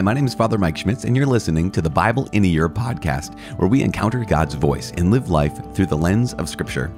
Hi, my name is Father Mike Schmitz, and you're listening to the Bible in a Year podcast, where we encounter God's voice and live life through the lens of Scripture.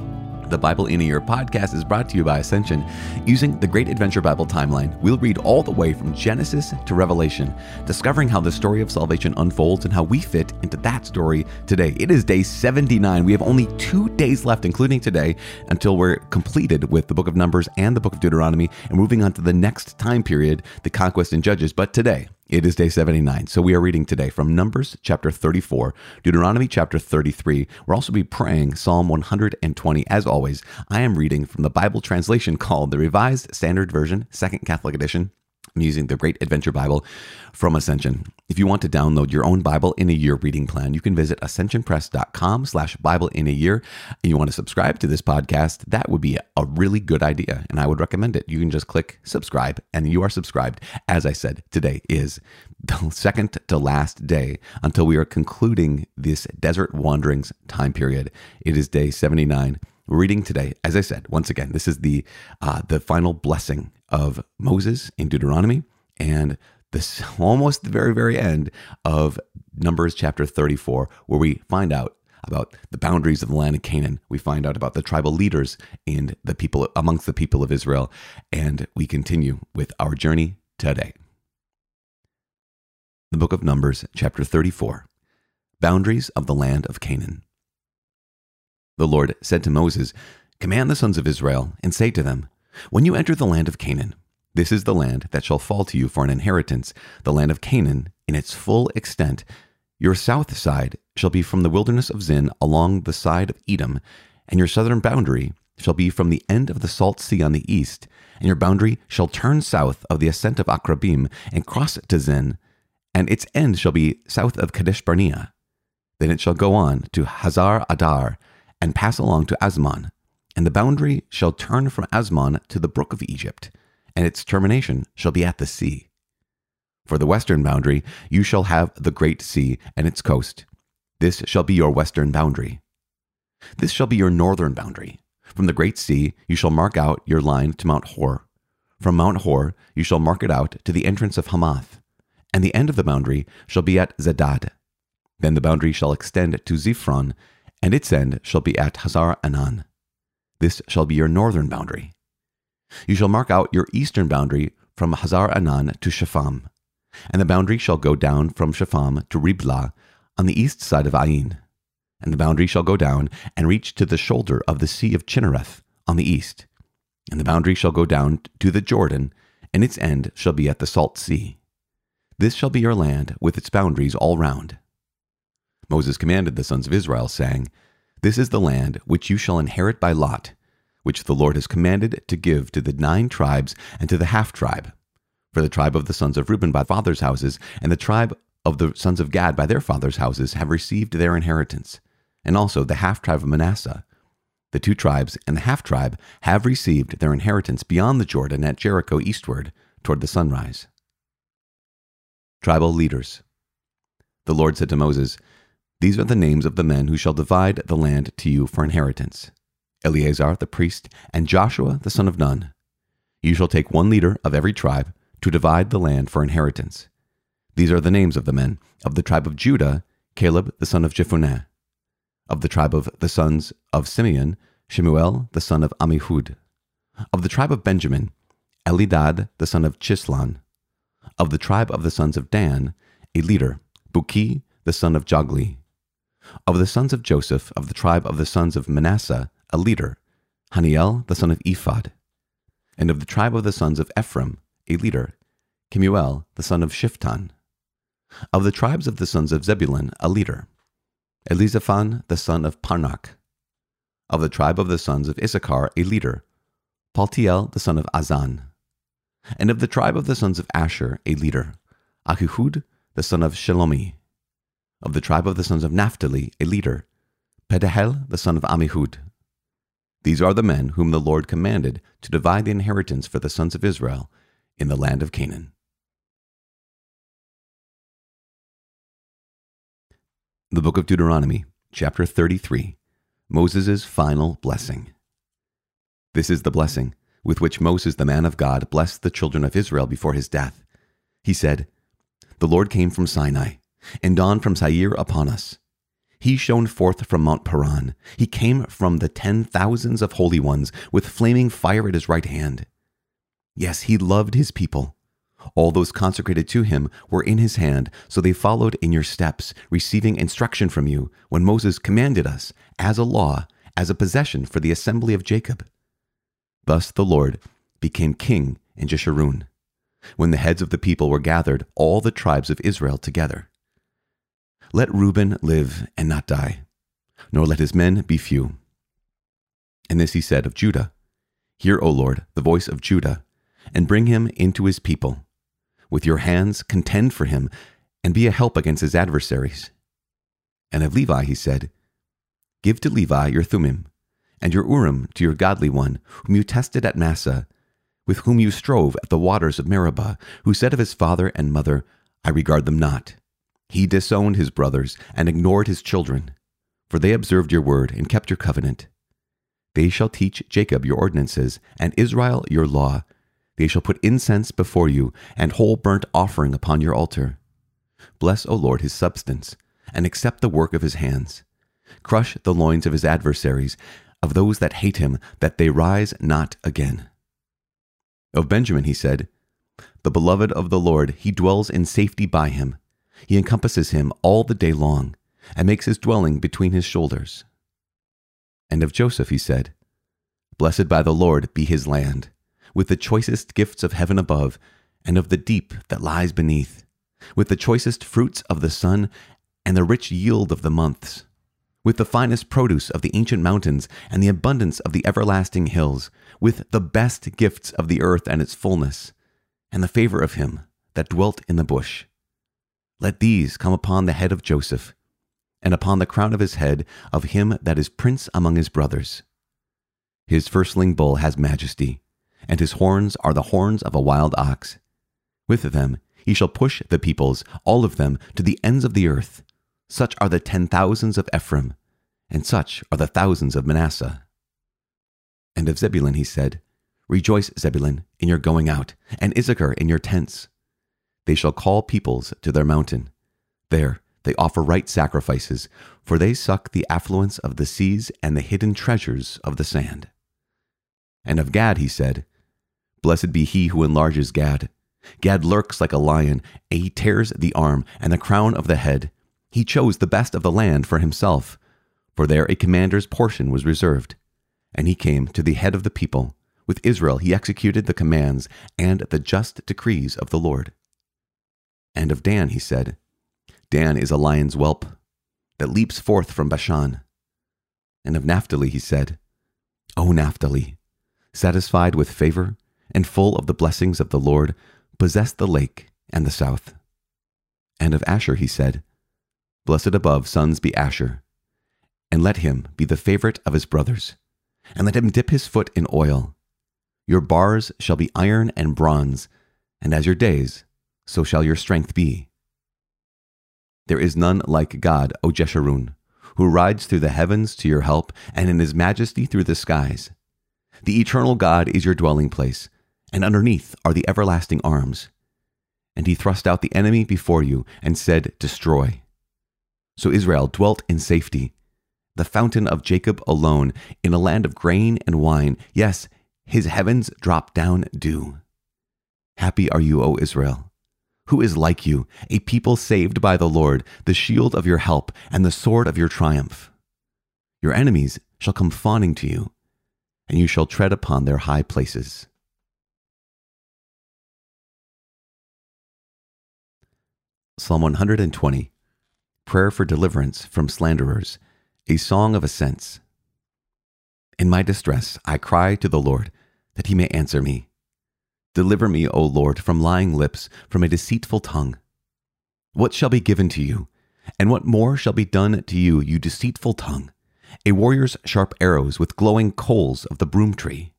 The Bible in a Year podcast is brought to you by Ascension. Using the Great Adventure Bible timeline, we'll read all the way from Genesis to Revelation, discovering how the story of salvation unfolds and how we fit into that story today. It is day 79. We have only two days left, including today, until we're completed with the book of Numbers and the book of Deuteronomy and moving on to the next time period, the conquest and judges. But today, it is day 79. So we are reading today from Numbers chapter 34, Deuteronomy chapter 33. We'll also be praying Psalm 120. As always, I am reading from the Bible translation called the Revised Standard Version, Second Catholic Edition. I'm using the Great Adventure Bible from Ascension. If you want to download your own Bible in a year reading plan, you can visit ascensionpress.com slash Bible in a year. And you want to subscribe to this podcast, that would be a really good idea. And I would recommend it. You can just click subscribe and you are subscribed. As I said, today is the second to last day until we are concluding this desert wanderings time period. It is day 79 we're reading today, as I said, once again, this is the uh, the final blessing of Moses in Deuteronomy, and this almost the very very end of Numbers chapter 34, where we find out about the boundaries of the land of Canaan. We find out about the tribal leaders and the people amongst the people of Israel, and we continue with our journey today. The book of Numbers, chapter 34 Boundaries of the land of Canaan. The Lord said to Moses, Command the sons of Israel, and say to them, When you enter the land of Canaan, this is the land that shall fall to you for an inheritance, the land of Canaan in its full extent. Your south side shall be from the wilderness of Zin along the side of Edom, and your southern boundary shall be from the end of the salt sea on the east, and your boundary shall turn south of the ascent of Akrabbim and cross to Zin, and its end shall be south of Kadesh Barnea. Then it shall go on to Hazar Adar, and pass along to Azmon, and the boundary shall turn from Azmon to the brook of Egypt, and its termination shall be at the sea. For the western boundary you shall have the great sea and its coast. This shall be your western boundary. This shall be your northern boundary. From the great sea you shall mark out your line to Mount Hor. From Mount Hor you shall mark it out to the entrance of Hamath, and the end of the boundary shall be at Zedad. Then the boundary shall extend to Ziphron and its end shall be at Hazar Anan. This shall be your northern boundary. You shall mark out your eastern boundary from Hazar Anan to Shepham, and the boundary shall go down from Shepham to Riblah on the east side of Ain. And the boundary shall go down and reach to the shoulder of the sea of Chinnereth on the east. And the boundary shall go down to the Jordan, and its end shall be at the salt sea. This shall be your land with its boundaries all round. Moses commanded the sons of Israel, saying, This is the land which you shall inherit by lot, which the Lord has commanded to give to the nine tribes and to the half tribe. For the tribe of the sons of Reuben by fathers' houses, and the tribe of the sons of Gad by their fathers' houses have received their inheritance, and also the half tribe of Manasseh. The two tribes and the half tribe have received their inheritance beyond the Jordan at Jericho eastward toward the sunrise. Tribal leaders. The Lord said to Moses, these are the names of the men who shall divide the land to you for inheritance Eleazar the priest, and Joshua the son of Nun. You shall take one leader of every tribe to divide the land for inheritance. These are the names of the men of the tribe of Judah, Caleb the son of Jephunneh. Of the tribe of the sons of Simeon, Shemuel the son of Ammihud. Of the tribe of Benjamin, Elidad the son of Chislon. Of the tribe of the sons of Dan, a leader, Bukki the son of Jogli. Of the sons of Joseph, of the tribe of the sons of Manasseh, a leader, Hanniel the son of Ephod. And of the tribe of the sons of Ephraim, a leader, Kemuel the son of Shiphtan. Of the tribes of the sons of Zebulun, a leader, Elizaphan the son of Parnach. Of the tribe of the sons of Issachar, a leader, Paltiel the son of Azzan. And of the tribe of the sons of Asher, a leader, Ahihud the son of Shelomi of the tribe of the sons of Naphtali, a leader, Pedahel the son of Ammihud. These are the men whom the Lord commanded to divide the inheritance for the sons of Israel in the land of Canaan. The Book of Deuteronomy, chapter 33, Moses' final blessing. This is the blessing with which Moses, the man of God, blessed the children of Israel before his death. He said, The Lord came from Sinai, and dawned from Seir upon us. He shone forth from Mount Paran. He came from the ten thousands of holy ones, with flaming fire at his right hand. Yes, he loved his people. All those consecrated to him were in his hand, so they followed in your steps, receiving instruction from you when Moses commanded us, as a law, as a possession for the assembly of Jacob. Thus the Lord became king in Jeshurun, when the heads of the people were gathered, all the tribes of Israel together. Let Reuben live and not die, nor let his men be few. And this he said of Judah Hear, O Lord, the voice of Judah, and bring him into his people. With your hands contend for him, and be a help against his adversaries. And of Levi he said, Give to Levi your Thummim, and your Urim to your godly one, whom you tested at Massah, with whom you strove at the waters of Meribah, who said of his father and mother, I regard them not. He disowned his brothers and ignored his children, for they observed your word and kept your covenant. They shall teach Jacob your ordinances, and Israel your law. They shall put incense before you, and whole burnt offering upon your altar. Bless, O Lord, his substance, and accept the work of his hands. Crush the loins of his adversaries, of those that hate him, that they rise not again. Of Benjamin he said, The beloved of the Lord, he dwells in safety by him. He encompasses him all the day long, and makes his dwelling between his shoulders. And of Joseph he said, Blessed by the Lord be his land, with the choicest gifts of heaven above, and of the deep that lies beneath, with the choicest fruits of the sun, and the rich yield of the months, with the finest produce of the ancient mountains, and the abundance of the everlasting hills, with the best gifts of the earth and its fullness, and the favor of him that dwelt in the bush. Let these come upon the head of Joseph, and upon the crown of his head of him that is prince among his brothers. His firstling bull has majesty, and his horns are the horns of a wild ox. With them he shall push the peoples, all of them, to the ends of the earth. Such are the ten thousands of Ephraim, and such are the thousands of Manasseh. And of Zebulun he said, Rejoice, Zebulun, in your going out, and Issachar in your tents. They shall call peoples to their mountain. There they offer right sacrifices, for they suck the affluence of the seas and the hidden treasures of the sand. And of Gad he said, Blessed be he who enlarges Gad. Gad lurks like a lion, he tears the arm and the crown of the head. He chose the best of the land for himself, for there a commander's portion was reserved. And he came to the head of the people. With Israel he executed the commands and the just decrees of the Lord. And of Dan he said, Dan is a lion's whelp that leaps forth from Bashan. And of Naphtali he said, O Naphtali, satisfied with favor and full of the blessings of the Lord, possess the lake and the south. And of Asher he said, Blessed above sons be Asher, and let him be the favorite of his brothers, and let him dip his foot in oil. Your bars shall be iron and bronze, and as your days, so shall your strength be. There is none like God, O Jeshurun, who rides through the heavens to your help, and in his majesty through the skies. The eternal God is your dwelling place, and underneath are the everlasting arms. And he thrust out the enemy before you, and said, Destroy. So Israel dwelt in safety, the fountain of Jacob alone, in a land of grain and wine. Yes, his heavens dropped down dew. Happy are you, O Israel who is like you, a people saved by the Lord, the shield of your help, and the sword of your triumph? Your enemies shall come fawning to you, and you shall tread upon their high places. Psalm 120 Prayer for Deliverance from Slanderers, a Song of Ascents. In my distress, I cry to the Lord that he may answer me. Deliver me, O Lord, from lying lips, from a deceitful tongue. What shall be given to you? And what more shall be done to you, you deceitful tongue? A warrior's sharp arrows with glowing coals of the broom tree.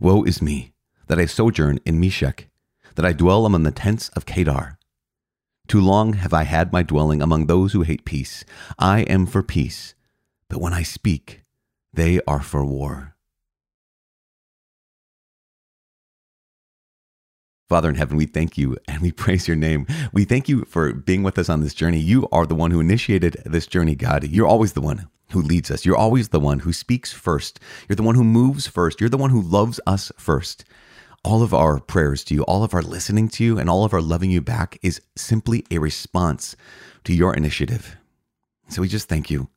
Woe is me, that I sojourn in Meshech, that I dwell among the tents of Kedar. Too long have I had my dwelling among those who hate peace. I am for peace, but when I speak, they are for war. Father in heaven, we thank you and we praise your name. We thank you for being with us on this journey. You are the one who initiated this journey, God. You're always the one who leads us. You're always the one who speaks first. You're the one who moves first. You're the one who loves us first. All of our prayers to you, all of our listening to you, and all of our loving you back is simply a response to your initiative. So we just thank you.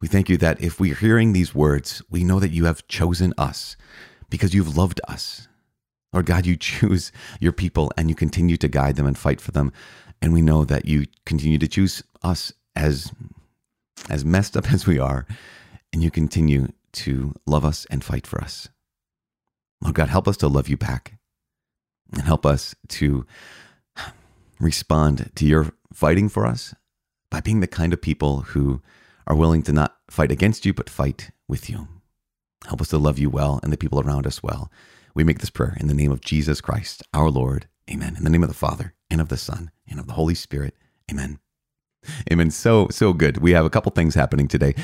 We thank you that if we're hearing these words, we know that you have chosen us because you've loved us. Lord God, you choose your people and you continue to guide them and fight for them. And we know that you continue to choose us as, as messed up as we are, and you continue to love us and fight for us. Lord God, help us to love you back and help us to respond to your fighting for us by being the kind of people who are willing to not fight against you, but fight with you. Help us to love you well and the people around us well. We make this prayer in the name of Jesus Christ, our Lord. Amen. In the name of the Father, and of the Son, and of the Holy Spirit. Amen. Amen. So, so good. We have a couple things happening today.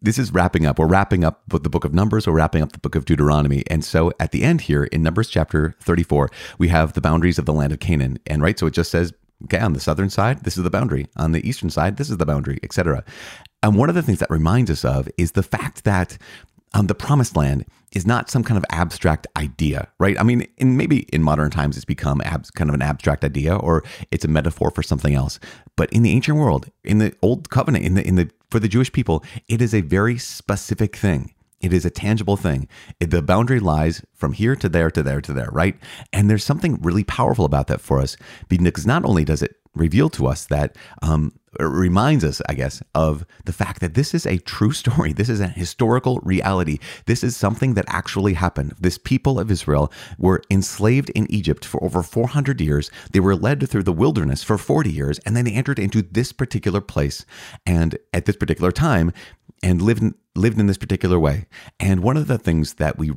This is wrapping up. We're wrapping up with the book of Numbers. We're wrapping up the book of Deuteronomy. And so at the end here in Numbers chapter 34, we have the boundaries of the land of Canaan. And right, so it just says, okay, on the southern side, this is the boundary. On the eastern side, this is the boundary, etc. And one of the things that reminds us of is the fact that um, the promised land is not some kind of abstract idea, right? I mean, in maybe in modern times it's become ab- kind of an abstract idea or it's a metaphor for something else. But in the ancient world, in the old covenant, in the in the for the Jewish people, it is a very specific thing. It is a tangible thing. The boundary lies from here to there to there to there, right? And there's something really powerful about that for us because not only does it reveal to us that um, reminds us, I guess, of the fact that this is a true story. This is a historical reality. This is something that actually happened. This people of Israel were enslaved in Egypt for over 400 years. They were led through the wilderness for 40 years, and then they entered into this particular place. And at this particular time, and lived lived in this particular way. And one of the things that we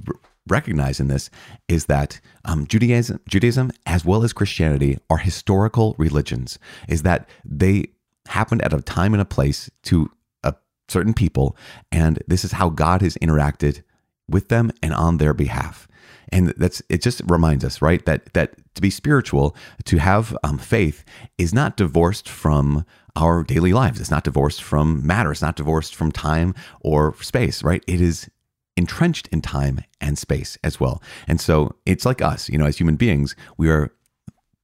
recognize in this is that um, Judaism, Judaism as well as Christianity are historical religions. Is that they happened at a time and a place to a certain people, and this is how God has interacted with them and on their behalf. And that's it. Just reminds us, right, that that to be spiritual, to have um, faith, is not divorced from our daily lives. It's not divorced from matter. It's not divorced from time or space, right? It is entrenched in time and space as well. And so it's like us, you know, as human beings, we are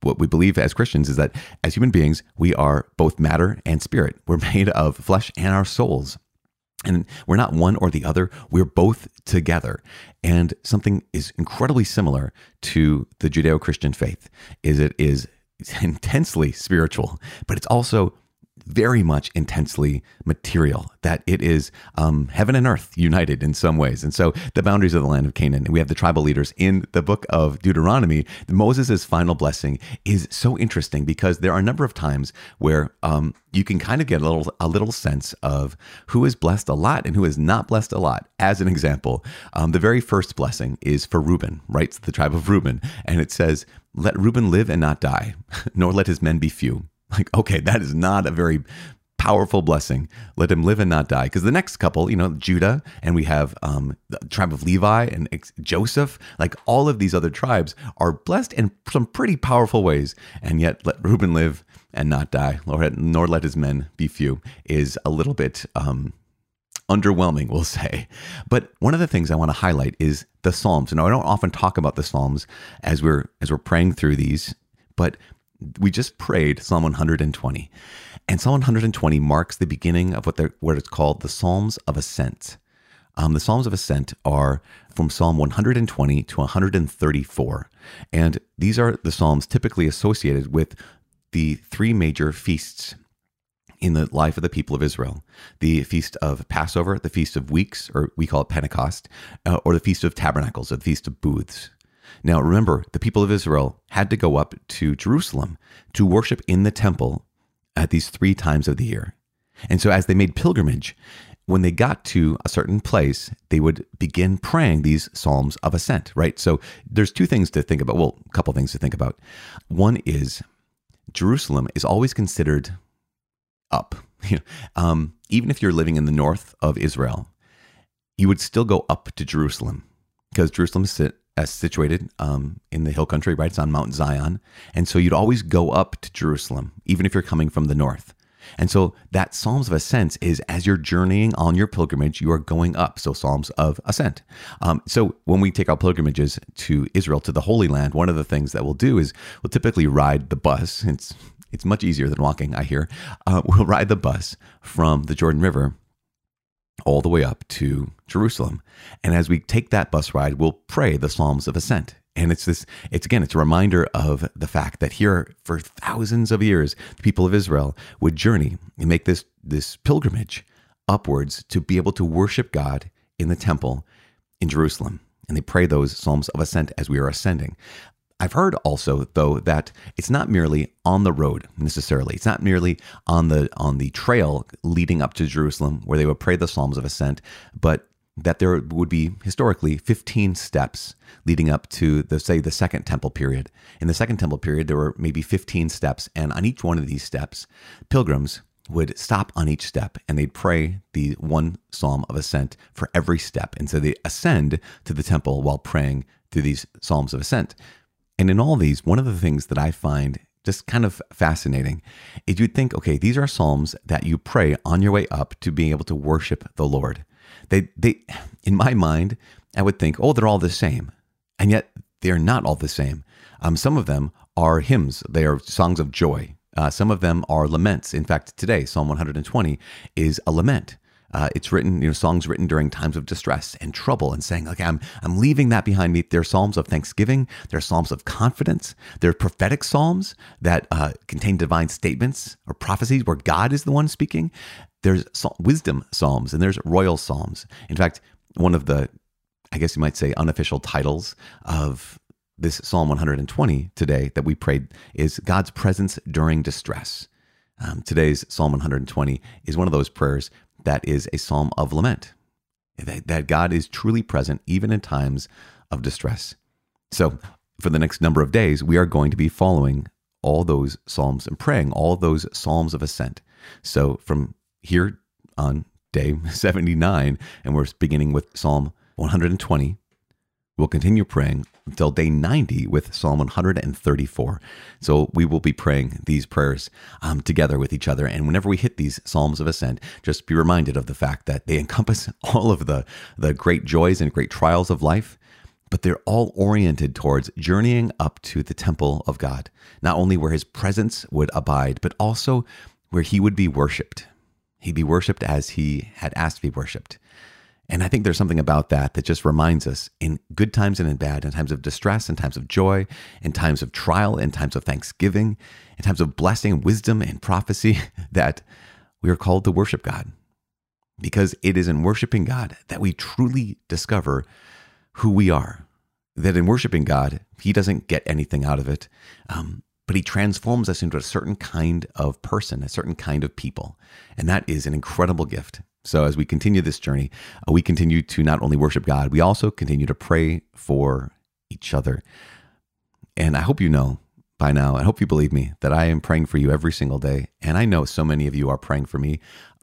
what we believe as Christians is that as human beings, we are both matter and spirit. We're made of flesh and our souls. And we're not one or the other, we're both together. And something is incredibly similar to the Judeo Christian faith is it is intensely spiritual, but it's also very much intensely material, that it is um, heaven and earth united in some ways. And so the boundaries of the land of Canaan, we have the tribal leaders in the book of Deuteronomy. Moses' final blessing is so interesting because there are a number of times where um, you can kind of get a little a little sense of who is blessed a lot and who is not blessed a lot. As an example, um, the very first blessing is for Reuben, right? It's the tribe of Reuben, and it says, "Let Reuben live and not die, nor let his men be few." Like, okay, that is not a very powerful blessing. Let him live and not die. Because the next couple, you know, Judah, and we have um, the tribe of Levi and Joseph, like all of these other tribes are blessed in some pretty powerful ways. And yet, let Reuben live and not die, Lord, nor let his men be few, is a little bit um, underwhelming, we'll say. But one of the things I want to highlight is the Psalms. And I don't often talk about the Psalms as we're as we're praying through these, but we just prayed Psalm 120. And Psalm 120 marks the beginning of what, what it's called the Psalms of Ascent. Um, the Psalms of Ascent are from Psalm 120 to 134. And these are the Psalms typically associated with the three major feasts in the life of the people of Israel the feast of Passover, the feast of weeks, or we call it Pentecost, uh, or the feast of tabernacles, or the feast of booths. Now, remember, the people of Israel had to go up to Jerusalem to worship in the temple at these three times of the year. And so, as they made pilgrimage, when they got to a certain place, they would begin praying these psalms of ascent, right? So, there's two things to think about. Well, a couple things to think about. One is Jerusalem is always considered up. um, even if you're living in the north of Israel, you would still go up to Jerusalem because Jerusalem is sit uh, situated um, in the hill country, right? It's on Mount Zion. And so you'd always go up to Jerusalem, even if you're coming from the north. And so that Psalms of Ascent is as you're journeying on your pilgrimage, you are going up. So Psalms of Ascent. Um, so when we take our pilgrimages to Israel, to the Holy Land, one of the things that we'll do is we'll typically ride the bus. It's it's much easier than walking, I hear. Uh, we'll ride the bus from the Jordan River all the way up to Jerusalem. And as we take that bus ride, we'll pray the Psalms of Ascent. And it's this, it's again, it's a reminder of the fact that here for thousands of years, the people of Israel would journey and make this, this pilgrimage upwards to be able to worship God in the temple in Jerusalem. And they pray those Psalms of Ascent as we are ascending. I've heard also though that it's not merely on the road necessarily. It's not merely on the on the trail leading up to Jerusalem where they would pray the Psalms of Ascent, but that there would be historically 15 steps leading up to the say the second temple period. In the second temple period there were maybe 15 steps and on each one of these steps pilgrims would stop on each step and they'd pray the one psalm of ascent for every step. And so they ascend to the temple while praying through these psalms of ascent. And in all these, one of the things that I find just kind of fascinating is you'd think, okay, these are psalms that you pray on your way up to being able to worship the Lord. They, they, in my mind, I would think, oh, they're all the same, and yet they're not all the same. Um, some of them are hymns; they are songs of joy. Uh, some of them are laments. In fact, today, Psalm 120 is a lament. Uh, it's written, you know, songs written during times of distress and trouble, and saying, okay, I'm, I'm leaving that behind me. They're psalms of thanksgiving. They're psalms of confidence. They're prophetic psalms that uh, contain divine statements or prophecies where God is the one speaking. There's wisdom psalms and there's royal psalms. In fact, one of the, I guess you might say, unofficial titles of this Psalm 120 today that we prayed is God's presence during distress. Um, today's Psalm 120 is one of those prayers that is a psalm of lament, that God is truly present even in times of distress. So, for the next number of days, we are going to be following all those psalms and praying all those psalms of ascent. So, from here on day 79, and we're beginning with Psalm 120, we'll continue praying until day 90 with Psalm 134. So we will be praying these prayers um, together with each other. And whenever we hit these Psalms of Ascent, just be reminded of the fact that they encompass all of the, the great joys and great trials of life. But they're all oriented towards journeying up to the temple of God, not only where his presence would abide, but also where he would be worshiped. He'd be worshiped as he had asked to be worshiped. And I think there's something about that that just reminds us in good times and in bad, in times of distress, in times of joy, in times of trial, in times of thanksgiving, in times of blessing, wisdom, and prophecy, that we are called to worship God. Because it is in worshiping God that we truly discover who we are. That in worshiping God, He doesn't get anything out of it, um, but He transforms us into a certain kind of person, a certain kind of people. And that is an incredible gift. So as we continue this journey, uh, we continue to not only worship God, we also continue to pray for each other. And I hope you know by now, I hope you believe me that I am praying for you every single day. And I know so many of you are praying for me.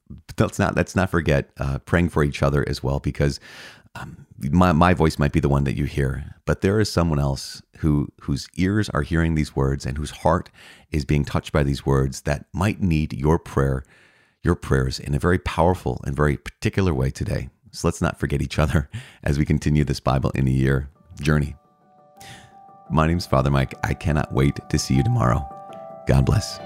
But let's not let's not forget uh, praying for each other as well, because um, my my voice might be the one that you hear, but there is someone else who whose ears are hearing these words and whose heart is being touched by these words that might need your prayer your prayers in a very powerful and very particular way today. So let's not forget each other as we continue this Bible in a year journey. My name is Father Mike. I cannot wait to see you tomorrow. God bless.